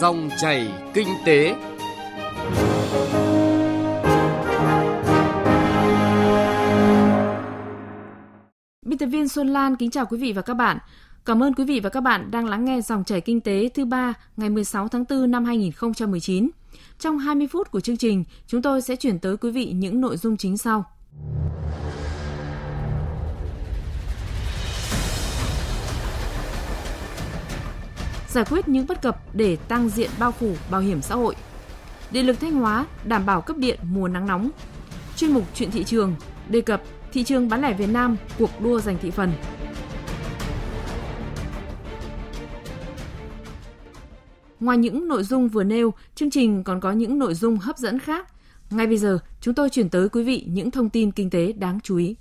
Dòng chảy kinh tế. Biên tập viên Xuân Lan kính chào quý vị và các bạn. Cảm ơn quý vị và các bạn đang lắng nghe dòng chảy kinh tế thứ ba ngày 16 tháng 4 năm 2019. Trong 20 phút của chương trình, chúng tôi sẽ chuyển tới quý vị những nội dung chính sau. Giải quyết những bất cập để tăng diện bao phủ bảo hiểm xã hội. Điện lực Thanh Hóa đảm bảo cấp điện mùa nắng nóng. Chuyên mục chuyện thị trường đề cập thị trường bán lẻ Việt Nam cuộc đua giành thị phần. Ngoài những nội dung vừa nêu, chương trình còn có những nội dung hấp dẫn khác. Ngay bây giờ, chúng tôi chuyển tới quý vị những thông tin kinh tế đáng chú ý.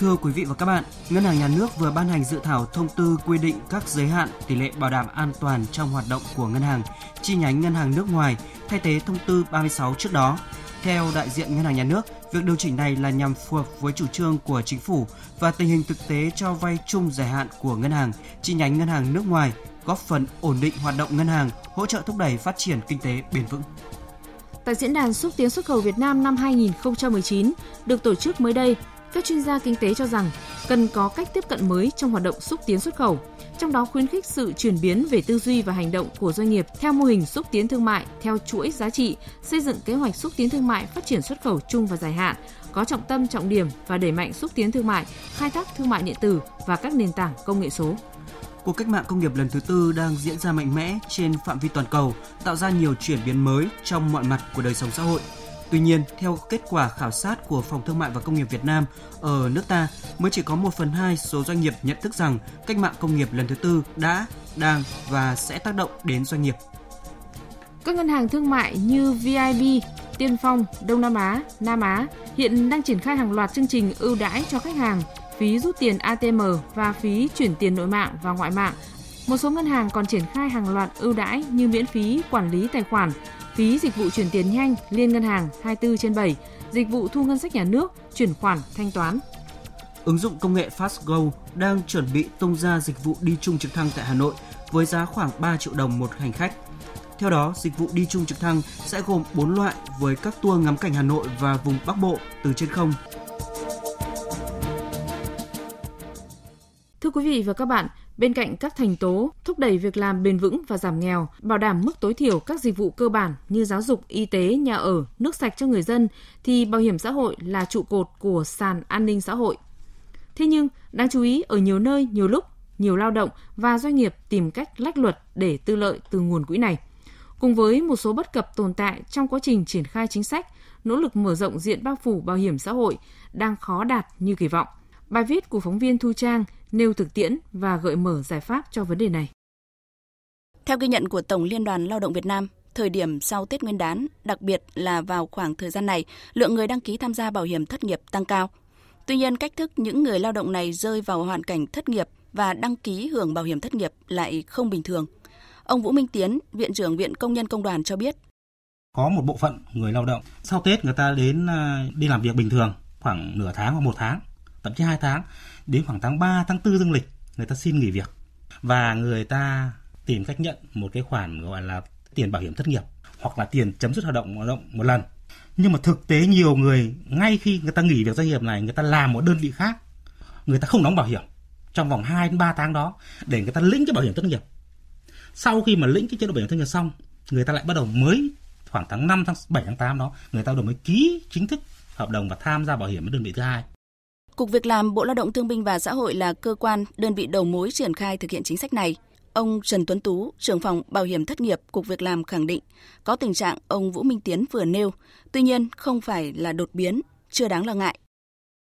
Thưa quý vị và các bạn, Ngân hàng Nhà nước vừa ban hành dự thảo thông tư quy định các giới hạn tỷ lệ bảo đảm an toàn trong hoạt động của ngân hàng, chi nhánh ngân hàng nước ngoài thay thế thông tư 36 trước đó. Theo đại diện Ngân hàng Nhà nước, việc điều chỉnh này là nhằm phù hợp với chủ trương của chính phủ và tình hình thực tế cho vay chung dài hạn của ngân hàng, chi nhánh ngân hàng nước ngoài, góp phần ổn định hoạt động ngân hàng, hỗ trợ thúc đẩy phát triển kinh tế bền vững. Tại diễn đàn xúc tiến xuất khẩu Việt Nam năm 2019 được tổ chức mới đây, các chuyên gia kinh tế cho rằng cần có cách tiếp cận mới trong hoạt động xúc tiến xuất khẩu, trong đó khuyến khích sự chuyển biến về tư duy và hành động của doanh nghiệp theo mô hình xúc tiến thương mại theo chuỗi giá trị, xây dựng kế hoạch xúc tiến thương mại phát triển xuất khẩu chung và dài hạn, có trọng tâm trọng điểm và đẩy mạnh xúc tiến thương mại, khai thác thương mại điện tử và các nền tảng công nghệ số. Cuộc cách mạng công nghiệp lần thứ tư đang diễn ra mạnh mẽ trên phạm vi toàn cầu, tạo ra nhiều chuyển biến mới trong mọi mặt của đời sống xã hội – Tuy nhiên, theo kết quả khảo sát của Phòng Thương mại và Công nghiệp Việt Nam, ở nước ta mới chỉ có 1 phần 2 số doanh nghiệp nhận thức rằng cách mạng công nghiệp lần thứ tư đã, đang và sẽ tác động đến doanh nghiệp. Các ngân hàng thương mại như VIB, Tiên Phong, Đông Nam Á, Nam Á hiện đang triển khai hàng loạt chương trình ưu đãi cho khách hàng, phí rút tiền ATM và phí chuyển tiền nội mạng và ngoại mạng. Một số ngân hàng còn triển khai hàng loạt ưu đãi như miễn phí quản lý tài khoản, phí dịch vụ chuyển tiền nhanh liên ngân hàng 24 trên 7, dịch vụ thu ngân sách nhà nước, chuyển khoản, thanh toán. Ứng dụng công nghệ FastGo đang chuẩn bị tung ra dịch vụ đi chung trực thăng tại Hà Nội với giá khoảng 3 triệu đồng một hành khách. Theo đó, dịch vụ đi chung trực thăng sẽ gồm 4 loại với các tour ngắm cảnh Hà Nội và vùng Bắc Bộ từ trên không. Thưa quý vị và các bạn, Bên cạnh các thành tố thúc đẩy việc làm bền vững và giảm nghèo, bảo đảm mức tối thiểu các dịch vụ cơ bản như giáo dục, y tế, nhà ở, nước sạch cho người dân thì bảo hiểm xã hội là trụ cột của sàn an ninh xã hội. Thế nhưng, đáng chú ý ở nhiều nơi, nhiều lúc, nhiều lao động và doanh nghiệp tìm cách lách luật để tư lợi từ nguồn quỹ này. Cùng với một số bất cập tồn tại trong quá trình triển khai chính sách, nỗ lực mở rộng diện bao phủ bảo hiểm xã hội đang khó đạt như kỳ vọng. Bài viết của phóng viên Thu Trang nêu thực tiễn và gợi mở giải pháp cho vấn đề này. Theo ghi nhận của Tổng Liên đoàn Lao động Việt Nam, thời điểm sau Tết Nguyên đán, đặc biệt là vào khoảng thời gian này, lượng người đăng ký tham gia bảo hiểm thất nghiệp tăng cao. Tuy nhiên, cách thức những người lao động này rơi vào hoàn cảnh thất nghiệp và đăng ký hưởng bảo hiểm thất nghiệp lại không bình thường. Ông Vũ Minh Tiến, Viện trưởng Viện Công nhân Công đoàn cho biết. Có một bộ phận người lao động sau Tết người ta đến à, đi làm việc bình thường khoảng nửa tháng hoặc một tháng, thậm chí hai tháng đến khoảng tháng 3, tháng 4 dương lịch người ta xin nghỉ việc. Và người ta tìm cách nhận một cái khoản gọi là tiền bảo hiểm thất nghiệp hoặc là tiền chấm dứt hoạt động hoạt động một lần. Nhưng mà thực tế nhiều người ngay khi người ta nghỉ việc doanh nghiệp này người ta làm một đơn vị khác người ta không đóng bảo hiểm trong vòng 2 đến 3 tháng đó để người ta lĩnh cái bảo hiểm thất nghiệp. Sau khi mà lĩnh cái chế độ bảo hiểm thất nghiệp xong người ta lại bắt đầu mới khoảng tháng 5 tháng 7 tháng 8 đó người ta bắt đầu mới ký chính thức hợp đồng và tham gia bảo hiểm với đơn vị thứ hai. Cục Việc làm Bộ Lao động Thương binh và Xã hội là cơ quan, đơn vị đầu mối triển khai thực hiện chính sách này. Ông Trần Tuấn Tú, trưởng phòng bảo hiểm thất nghiệp Cục Việc làm khẳng định có tình trạng ông Vũ Minh Tiến vừa nêu, tuy nhiên không phải là đột biến, chưa đáng lo ngại.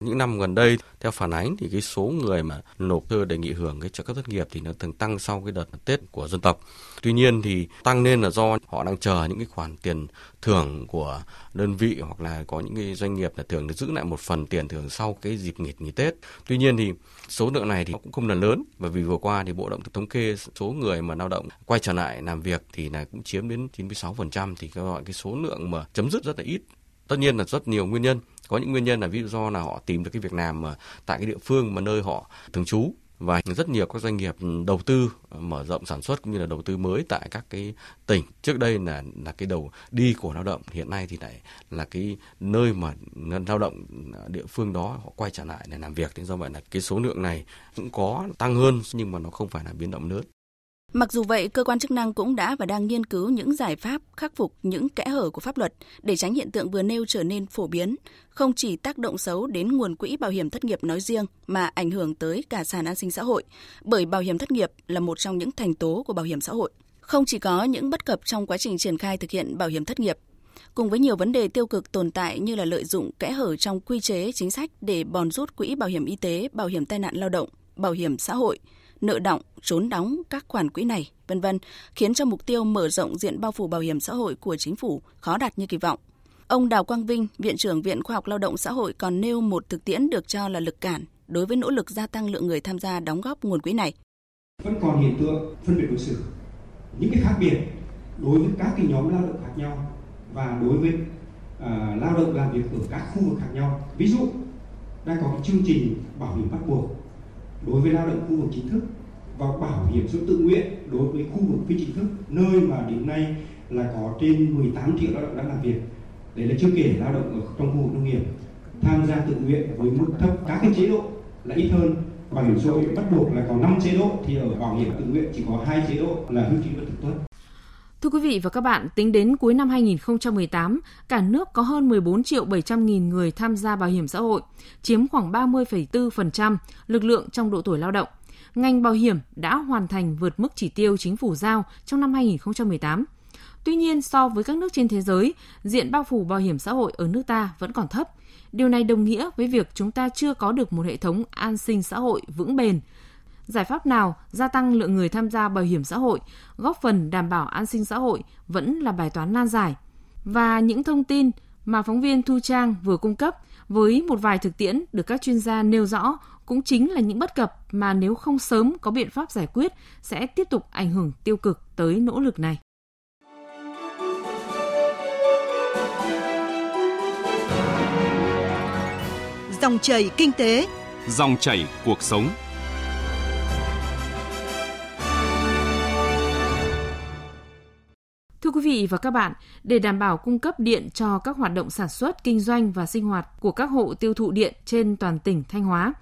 Những năm gần đây, theo phản ánh thì cái số người mà nộp thư đề nghị hưởng cái trợ cấp thất nghiệp thì nó thường tăng sau cái đợt Tết của dân tộc. Tuy nhiên thì tăng lên là do họ đang chờ những cái khoản tiền thưởng của đơn vị hoặc là có những cái doanh nghiệp là thường được giữ lại một phần tiền thưởng sau cái dịp nghỉ nghỉ Tết. Tuy nhiên thì số lượng này thì cũng không là lớn Và vì vừa qua thì Bộ Động thống kê số người mà lao động quay trở lại làm việc thì là cũng chiếm đến 96% thì các loại cái số lượng mà chấm dứt rất là ít. Tất nhiên là rất nhiều nguyên nhân có những nguyên nhân là ví dụ do là họ tìm được cái việc làm mà tại cái địa phương mà nơi họ thường trú. Và rất nhiều các doanh nghiệp đầu tư ờ, mở rộng sản xuất cũng như là đầu tư mới tại các cái tỉnh. Trước đây là là cái đầu đi của lao động, hiện nay thì lại là cái nơi mà lao động ờ, địa phương đó họ quay trở lại để làm việc. Nên do vậy là cái số lượng này cũng có tăng hơn, nhưng mà nó không phải là biến động lớn. Mặc dù vậy, cơ quan chức năng cũng đã và đang nghiên cứu những giải pháp khắc phục những kẽ hở của pháp luật để tránh hiện tượng vừa nêu trở nên phổ biến, không chỉ tác động xấu đến nguồn quỹ bảo hiểm thất nghiệp nói riêng mà ảnh hưởng tới cả sàn an sinh xã hội, bởi bảo hiểm thất nghiệp là một trong những thành tố của bảo hiểm xã hội. Không chỉ có những bất cập trong quá trình triển khai thực hiện bảo hiểm thất nghiệp, cùng với nhiều vấn đề tiêu cực tồn tại như là lợi dụng kẽ hở trong quy chế chính sách để bòn rút quỹ bảo hiểm y tế, bảo hiểm tai nạn lao động, bảo hiểm xã hội – nợ động, trốn đóng các khoản quỹ này, vân vân, khiến cho mục tiêu mở rộng diện bao phủ bảo hiểm xã hội của chính phủ khó đạt như kỳ vọng. Ông Đào Quang Vinh, Viện trưởng Viện Khoa học Lao động Xã hội còn nêu một thực tiễn được cho là lực cản đối với nỗ lực gia tăng lượng người tham gia đóng góp nguồn quỹ này. Vẫn còn hiện tượng phân biệt đối xử, những cái khác biệt đối với các cái nhóm lao động khác nhau và đối với uh, lao động làm việc ở các khu vực khác nhau. Ví dụ, đang có cái chương trình bảo hiểm bắt buộc đối với lao động khu vực chính thức và bảo hiểm xã hội tự nguyện đối với khu vực phi chính thức, nơi mà đến nay là có trên 18 triệu lao động đang làm việc. Đấy là chưa kể lao động ở trong khu vực nông nghiệp. Tham gia tự nguyện với mức thấp các cái chế độ là ít hơn. Bảo hiểm xã hội bắt buộc là có 5 chế độ, thì ở bảo hiểm tự nguyện chỉ có hai chế độ là hưu trí và tử tuất. Thưa quý vị và các bạn, tính đến cuối năm 2018, cả nước có hơn 14 triệu 700 nghìn người tham gia bảo hiểm xã hội, chiếm khoảng 30,4% lực lượng trong độ tuổi lao động. Ngành bảo hiểm đã hoàn thành vượt mức chỉ tiêu chính phủ giao trong năm 2018. Tuy nhiên, so với các nước trên thế giới, diện bao phủ bảo hiểm xã hội ở nước ta vẫn còn thấp. Điều này đồng nghĩa với việc chúng ta chưa có được một hệ thống an sinh xã hội vững bền, giải pháp nào gia tăng lượng người tham gia bảo hiểm xã hội, góp phần đảm bảo an sinh xã hội vẫn là bài toán nan giải. Và những thông tin mà phóng viên Thu Trang vừa cung cấp với một vài thực tiễn được các chuyên gia nêu rõ cũng chính là những bất cập mà nếu không sớm có biện pháp giải quyết sẽ tiếp tục ảnh hưởng tiêu cực tới nỗ lực này. Dòng chảy kinh tế, dòng chảy cuộc sống. Quý vị và các bạn, để đảm bảo cung cấp điện cho các hoạt động sản xuất, kinh doanh và sinh hoạt của các hộ tiêu thụ điện trên toàn tỉnh Thanh Hóa,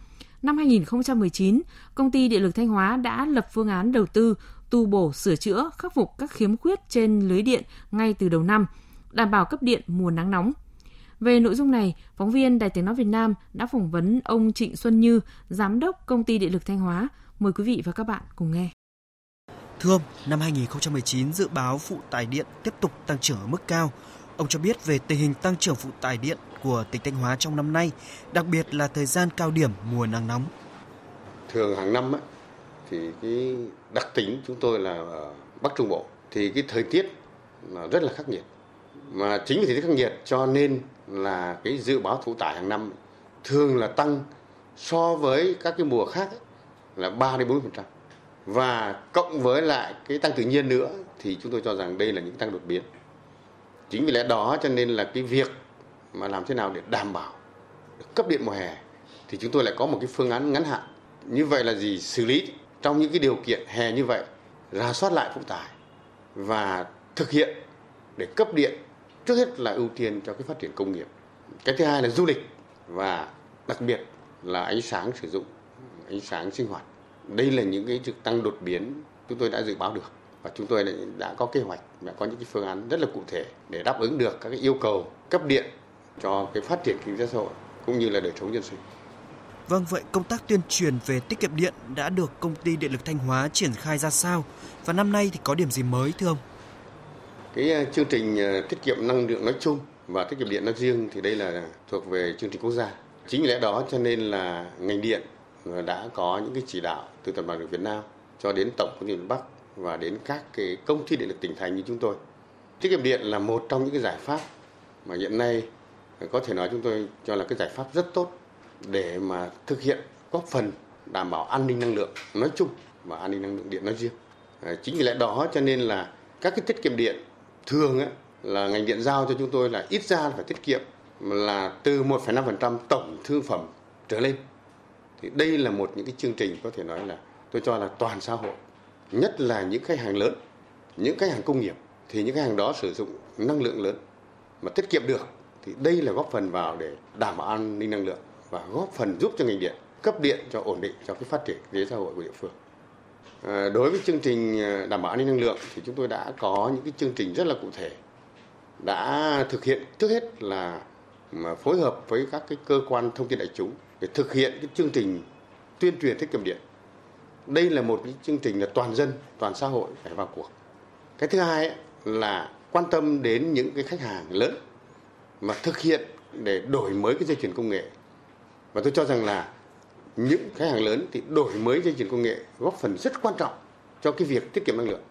năm 2019, công ty Điện lực Thanh Hóa đã lập phương án đầu tư tu bổ sửa chữa, khắc phục các khiếm khuyết trên lưới điện ngay từ đầu năm, đảm bảo cấp điện mùa nắng nóng. Về nội dung này, phóng viên Đài Tiếng Nói Việt Nam đã phỏng vấn ông Trịnh Xuân Như, Giám đốc Công ty Điện lực Thanh Hóa. Mời quý vị và các bạn cùng nghe. Thưa ông, năm 2019 dự báo phụ tải điện tiếp tục tăng trưởng ở mức cao. Ông cho biết về tình hình tăng trưởng phụ tải điện của tỉnh Thanh Hóa trong năm nay, đặc biệt là thời gian cao điểm mùa nắng nóng. Thường hàng năm ấy, thì cái đặc tính chúng tôi là ở Bắc Trung Bộ thì cái thời tiết là rất là khắc nghiệt. Mà chính vì thời tiết khắc nghiệt cho nên là cái dự báo phụ tải hàng năm thường là tăng so với các cái mùa khác ấy, là 3 đến 4%. Và cộng với lại cái tăng tự nhiên nữa thì chúng tôi cho rằng đây là những tăng đột biến. Chính vì lẽ đó cho nên là cái việc mà làm thế nào để đảm bảo được cấp điện mùa hè thì chúng tôi lại có một cái phương án ngắn hạn. Như vậy là gì? Xử lý trong những cái điều kiện hè như vậy, ra soát lại phụ tải và thực hiện để cấp điện trước hết là ưu tiên cho cái phát triển công nghiệp. Cái thứ hai là du lịch và đặc biệt là ánh sáng sử dụng, ánh sáng sinh hoạt đây là những cái trực tăng đột biến chúng tôi đã dự báo được và chúng tôi đã có kế hoạch và có những cái phương án rất là cụ thể để đáp ứng được các cái yêu cầu cấp điện cho cái phát triển kinh tế xã hội cũng như là đời sống nhân sinh. Vâng, vậy công tác tuyên truyền về tiết kiệm điện đã được công ty Điện lực Thanh Hóa triển khai ra sao? Và năm nay thì có điểm gì mới thưa ông? Cái ờ, chương trình ờ, tiết kiệm năng lượng nói chung và tiết kiệm điện nói riêng thì đây là thuộc về chương trình quốc gia. Chính vì lẽ đó cho nên là ngành điện đã có những cái chỉ đạo từ tập đoàn điện lực Việt Nam cho đến tổng công ty điện Bắc và đến các cái công ty điện lực tỉnh thành như chúng tôi. Tiết kiệm điện là một trong những cái giải pháp mà hiện nay có thể nói chúng tôi cho là cái giải pháp rất tốt để mà thực hiện góp phần đảm bảo an ninh năng lượng nói chung và an ninh năng lượng điện nói riêng. À, chính vì lẽ đó cho nên là các cái tiết kiệm điện thường ấy, là ngành điện giao cho chúng tôi là ít ra phải tiết kiệm là từ 1,5% tổng thương phẩm trở lên. Thì đây là một những cái chương trình có thể nói là tôi cho là toàn xã hội, nhất là những khách hàng lớn, những khách hàng công nghiệp thì những khách hàng đó sử dụng năng lượng lớn mà tiết kiệm được thì đây là góp phần vào để đảm bảo an ninh năng lượng và góp phần giúp cho ngành điện cấp điện cho ổn định cho cái phát triển kinh tế xã hội của địa phương. À, đối với chương trình à, đảm bảo an ninh năng lượng thì chúng tôi đã có những cái chương trình rất là cụ thể đã thực hiện trước hết là mà phối hợp với các cái cơ quan thông tin đại chúng để thực hiện cái chương trình tuyên truyền tiết kiệm điện. Đây là một cái chương trình là toàn dân, toàn xã hội phải vào cuộc. Cái thứ hai là quan tâm đến những cái khách hàng lớn mà thực hiện để đổi mới cái dây chuyển công nghệ. Và tôi cho rằng là những khách hàng lớn thì đổi mới dây chuyển công nghệ góp phần rất quan trọng cho cái việc tiết kiệm năng lượng.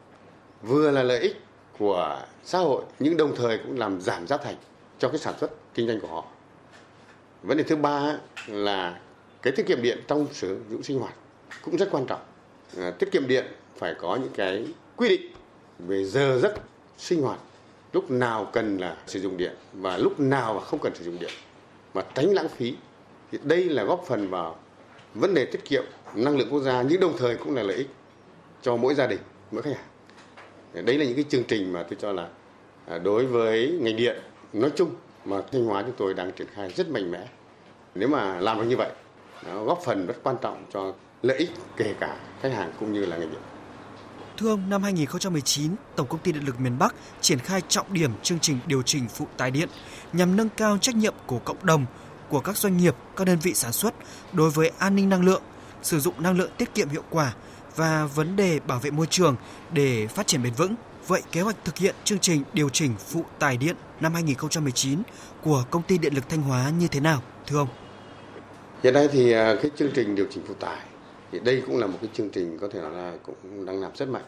Vừa là lợi ích của xã hội nhưng đồng thời cũng làm giảm giá thành cho cái sản xuất kinh doanh của họ. Vấn đề thứ ba là cái tiết kiệm điện trong sử dụng sinh hoạt cũng rất quan trọng. À, tiết kiệm điện phải có những cái quy định về giờ giấc sinh hoạt lúc nào cần là sử dụng điện và lúc nào mà không cần sử dụng điện mà tránh lãng phí thì đây là góp phần vào vấn đề tiết kiệm năng lượng quốc gia, nhưng đồng thời cũng là lợi ích cho mỗi gia đình, mỗi khách hàng đấy là những cái chương trình mà tôi cho là à, đối với ngành điện nói chung mà thanh hóa chúng tôi đang triển khai rất mạnh mẽ nếu mà làm được như vậy nó góp phần rất quan trọng cho lợi ích kể cả khách hàng cũng như là ngành điện Thưa ông, năm 2019, Tổng công ty Điện lực miền Bắc triển khai trọng điểm chương trình điều chỉnh phụ tải điện nhằm nâng cao trách nhiệm của cộng đồng, của các doanh nghiệp, các đơn vị sản xuất đối với an ninh năng lượng, sử dụng năng lượng tiết kiệm hiệu quả và vấn đề bảo vệ môi trường để phát triển bền vững. Vậy kế hoạch thực hiện chương trình điều chỉnh phụ tải điện năm 2019 của công ty điện lực Thanh Hóa như thế nào, thưa ông? Hiện nay thì à, cái chương trình điều chỉnh phụ tải thì đây cũng là một cái chương trình có thể nói là cũng đang làm rất mạnh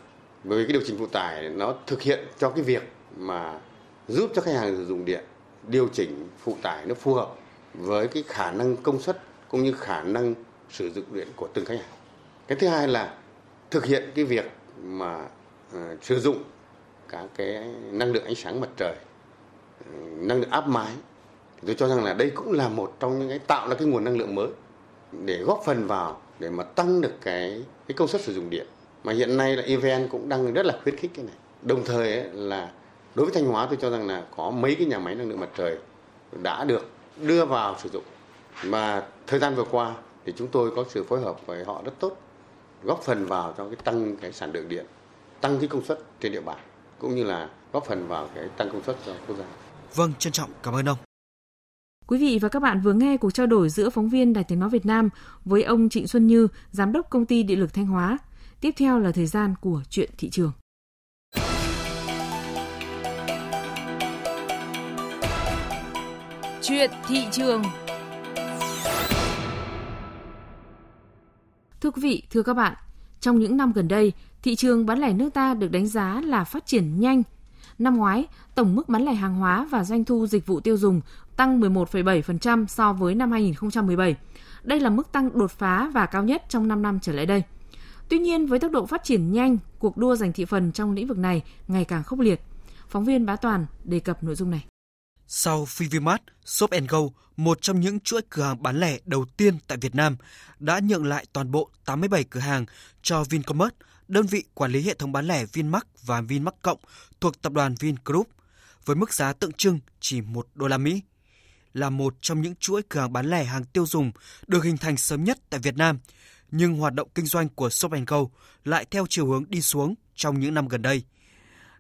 bởi vì cái điều chỉnh phụ tải nó thực hiện cho cái việc mà giúp cho khách hàng sử dụng điện điều chỉnh phụ tải nó phù hợp với cái khả năng công suất cũng như khả năng sử dụng điện của từng khách hàng cái thứ hai là thực hiện cái việc mà uh, sử dụng các cái năng lượng ánh sáng mặt trời năng lượng áp mái. Thì tôi cho rằng là đây cũng là một trong những cái tạo ra cái nguồn năng lượng mới để góp phần vào để mà tăng được cái cái công suất sử dụng điện. Mà hiện nay là EVN cũng đang rất là khuyến khích cái này. Đồng thời ấy, là đối với Thanh Hóa tôi cho rằng là có mấy cái nhà máy năng lượng mặt trời đã được đưa vào sử dụng. Mà thời gian vừa qua thì chúng tôi có sự phối hợp với họ rất tốt góp phần vào cho cái tăng cái sản lượng điện tăng cái công suất trên địa bàn cũng như là góp phần vào cái tăng công suất cho quốc gia. Vâng, trân trọng cảm ơn ông. Quý vị và các bạn vừa nghe cuộc trao đổi giữa phóng viên Đài Tiếng Nói Việt Nam với ông Trịnh Xuân Như, Giám đốc Công ty Điện lực Thanh Hóa. Tiếp theo là thời gian của chuyện thị trường. Chuyện thị trường Thưa quý vị, thưa các bạn, trong những năm gần đây, thị trường bán lẻ nước ta được đánh giá là phát triển nhanh. Năm ngoái, tổng mức bán lẻ hàng hóa và doanh thu dịch vụ tiêu dùng tăng 11,7% so với năm 2017. Đây là mức tăng đột phá và cao nhất trong 5 năm trở lại đây. Tuy nhiên, với tốc độ phát triển nhanh, cuộc đua giành thị phần trong lĩnh vực này ngày càng khốc liệt. Phóng viên Bá Toàn đề cập nội dung này. Sau Fivimart, Shop Go, một trong những chuỗi cửa hàng bán lẻ đầu tiên tại Việt Nam, đã nhượng lại toàn bộ 87 cửa hàng cho Vincommerce, đơn vị quản lý hệ thống bán lẻ Vinmart và Vinmart Cộng thuộc tập đoàn Vingroup, với mức giá tượng trưng chỉ 1 đô la Mỹ. Là một trong những chuỗi cửa hàng bán lẻ hàng tiêu dùng được hình thành sớm nhất tại Việt Nam, nhưng hoạt động kinh doanh của Shop Go lại theo chiều hướng đi xuống trong những năm gần đây.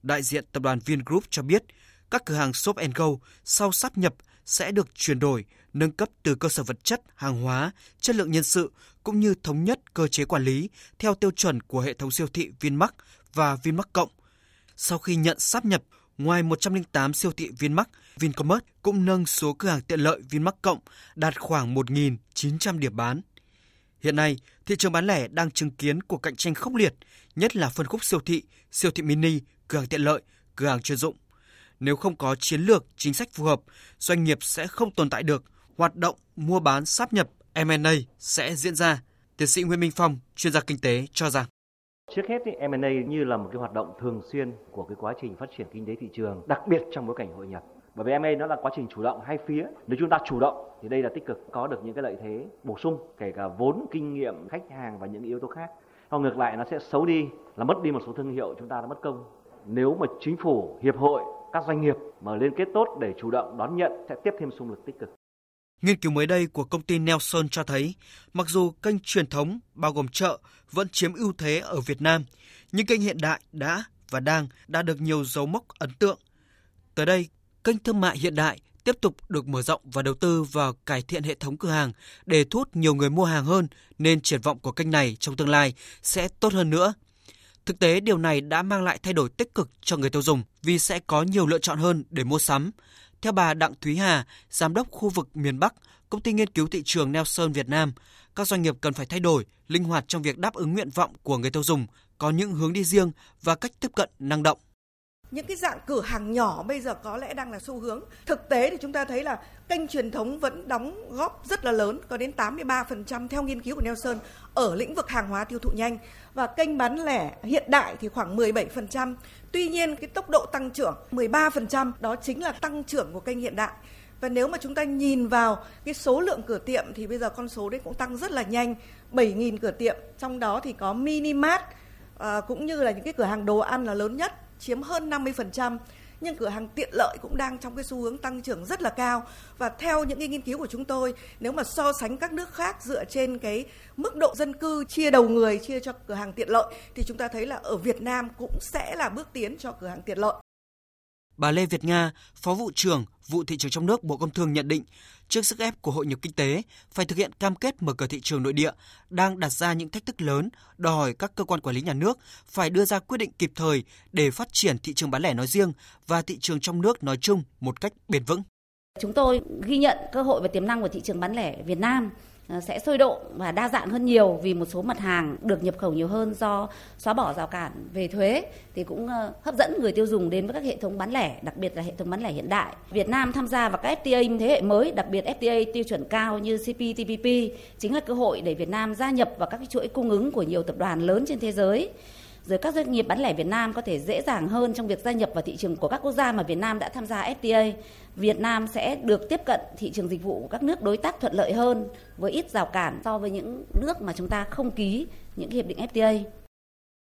Đại diện tập đoàn Vingroup cho biết, các cửa hàng Shop Go sau sắp nhập sẽ được chuyển đổi, nâng cấp từ cơ sở vật chất, hàng hóa, chất lượng nhân sự cũng như thống nhất cơ chế quản lý theo tiêu chuẩn của hệ thống siêu thị Vinmart và Vinmart Cộng. Sau khi nhận sắp nhập, ngoài 108 siêu thị Vinmart, Vincommerce cũng nâng số cửa hàng tiện lợi Vinmart Cộng đạt khoảng 1.900 điểm bán. Hiện nay, thị trường bán lẻ đang chứng kiến cuộc cạnh tranh khốc liệt, nhất là phân khúc siêu thị, siêu thị mini, cửa hàng tiện lợi, cửa hàng chuyên dụng. Nếu không có chiến lược, chính sách phù hợp, doanh nghiệp sẽ không tồn tại được, hoạt động mua bán sáp nhập M&A sẽ diễn ra. Tiến sĩ Nguyễn Minh Phong, chuyên gia kinh tế cho rằng Trước hết thì M&A như là một cái hoạt động thường xuyên của cái quá trình phát triển kinh tế thị trường, đặc biệt trong bối cảnh hội nhập Bởi vì MA nó là quá trình chủ động hai phía. Nếu chúng ta chủ động thì đây là tích cực, có được những cái lợi thế bổ sung, kể cả vốn, kinh nghiệm, khách hàng và những yếu tố khác. Còn ngược lại nó sẽ xấu đi, là mất đi một số thương hiệu chúng ta đã mất công. Nếu mà chính phủ, hiệp hội, các doanh nghiệp mà liên kết tốt để chủ động đón nhận sẽ tiếp thêm xung lực tích cực. Nghiên cứu mới đây của công ty Nelson cho thấy, mặc dù kênh truyền thống bao gồm chợ vẫn chiếm ưu thế ở Việt Nam, nhưng kênh hiện đại đã và đang đã được nhiều dấu mốc ấn tượng. Tới đây, kênh thương mại hiện đại tiếp tục được mở rộng và đầu tư vào cải thiện hệ thống cửa hàng để thu hút nhiều người mua hàng hơn nên triển vọng của kênh này trong tương lai sẽ tốt hơn nữa. Thực tế điều này đã mang lại thay đổi tích cực cho người tiêu dùng vì sẽ có nhiều lựa chọn hơn để mua sắm. Theo bà Đặng Thúy Hà, giám đốc khu vực miền Bắc, công ty nghiên cứu thị trường Nelson Việt Nam, các doanh nghiệp cần phải thay đổi, linh hoạt trong việc đáp ứng nguyện vọng của người tiêu dùng, có những hướng đi riêng và cách tiếp cận năng động. Những cái dạng cửa hàng nhỏ bây giờ có lẽ đang là xu hướng. Thực tế thì chúng ta thấy là kênh truyền thống vẫn đóng góp rất là lớn, có đến 83% theo nghiên cứu của Nelson ở lĩnh vực hàng hóa tiêu thụ nhanh và kênh bán lẻ hiện đại thì khoảng 17%. Tuy nhiên cái tốc độ tăng trưởng 13% đó chính là tăng trưởng của kênh hiện đại. Và nếu mà chúng ta nhìn vào cái số lượng cửa tiệm thì bây giờ con số đấy cũng tăng rất là nhanh, 7.000 cửa tiệm, trong đó thì có mini mart à, ờ, cũng như là những cái cửa hàng đồ ăn là lớn nhất chiếm hơn 50% nhưng cửa hàng tiện lợi cũng đang trong cái xu hướng tăng trưởng rất là cao và theo những cái nghiên cứu của chúng tôi, nếu mà so sánh các nước khác dựa trên cái mức độ dân cư, chia đầu người, chia cho cửa hàng tiện lợi, thì chúng ta thấy là ở Việt Nam cũng sẽ là bước tiến cho cửa hàng tiện lợi. Bà Lê Việt Nga, Phó vụ trưởng vụ thị trường trong nước Bộ Công Thương nhận định, trước sức ép của hội nhập kinh tế, phải thực hiện cam kết mở cửa thị trường nội địa đang đặt ra những thách thức lớn, đòi hỏi các cơ quan quản lý nhà nước phải đưa ra quyết định kịp thời để phát triển thị trường bán lẻ nói riêng và thị trường trong nước nói chung một cách bền vững. Chúng tôi ghi nhận cơ hội và tiềm năng của thị trường bán lẻ Việt Nam Ờ, sẽ sôi động và đa dạng hơn nhiều vì một số mặt hàng được nhập khẩu nhiều hơn do xóa bỏ rào cản về thuế thì cũng ờ, hấp dẫn người tiêu dùng đến với các hệ thống bán lẻ, đặc biệt là hệ thống bán lẻ hiện đại. Việt Nam tham gia vào các FTA thế hệ mới, đặc biệt FTA tiêu chuẩn cao như CPTPP chính là cơ hội để Việt Nam gia nhập vào các chuỗi cung ứng của nhiều tập đoàn lớn trên thế giới rồi các doanh nghiệp bán lẻ Việt Nam có thể dễ dàng hơn trong việc gia nhập vào thị trường của các quốc gia mà Việt Nam đã tham gia FTA. Việt Nam sẽ được tiếp cận thị trường dịch vụ của các nước đối tác thuận lợi hơn với ít rào cản so với những nước mà chúng ta không ký những hiệp định FTA.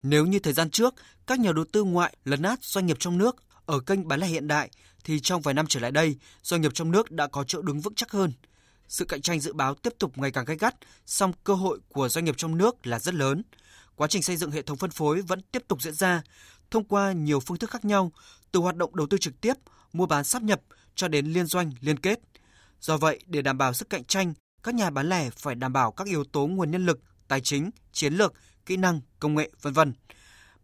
Nếu như thời gian trước, các nhà đầu tư ngoại lấn át doanh nghiệp trong nước ở kênh bán lẻ hiện đại, thì trong vài năm trở lại đây, doanh nghiệp trong nước đã có chỗ đứng vững chắc hơn. Sự cạnh tranh dự báo tiếp tục ngày càng gay gắt, song cơ hội của doanh nghiệp trong nước là rất lớn – Quá trình xây dựng hệ thống phân phối vẫn tiếp tục diễn ra thông qua nhiều phương thức khác nhau, từ hoạt động đầu tư trực tiếp, mua bán sáp nhập cho đến liên doanh, liên kết. Do vậy, để đảm bảo sức cạnh tranh, các nhà bán lẻ phải đảm bảo các yếu tố nguồn nhân lực, tài chính, chiến lược, kỹ năng, công nghệ, vân vân.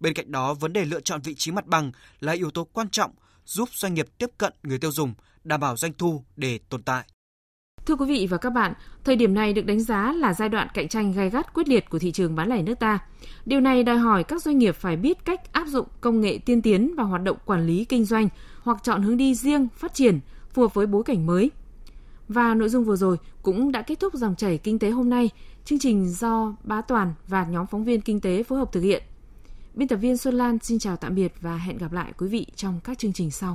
Bên cạnh đó, vấn đề lựa chọn vị trí mặt bằng là yếu tố quan trọng giúp doanh nghiệp tiếp cận người tiêu dùng, đảm bảo doanh thu để tồn tại. Thưa quý vị và các bạn, thời điểm này được đánh giá là giai đoạn cạnh tranh gay gắt quyết liệt của thị trường bán lẻ nước ta. Điều này đòi hỏi các doanh nghiệp phải biết cách áp dụng công nghệ tiên tiến vào hoạt động quản lý kinh doanh hoặc chọn hướng đi riêng phát triển phù hợp với bối cảnh mới. Và nội dung vừa rồi cũng đã kết thúc dòng chảy kinh tế hôm nay. Chương trình do Bá Toàn và nhóm phóng viên kinh tế phối hợp thực hiện. Biên tập viên Xuân Lan xin chào tạm biệt và hẹn gặp lại quý vị trong các chương trình sau.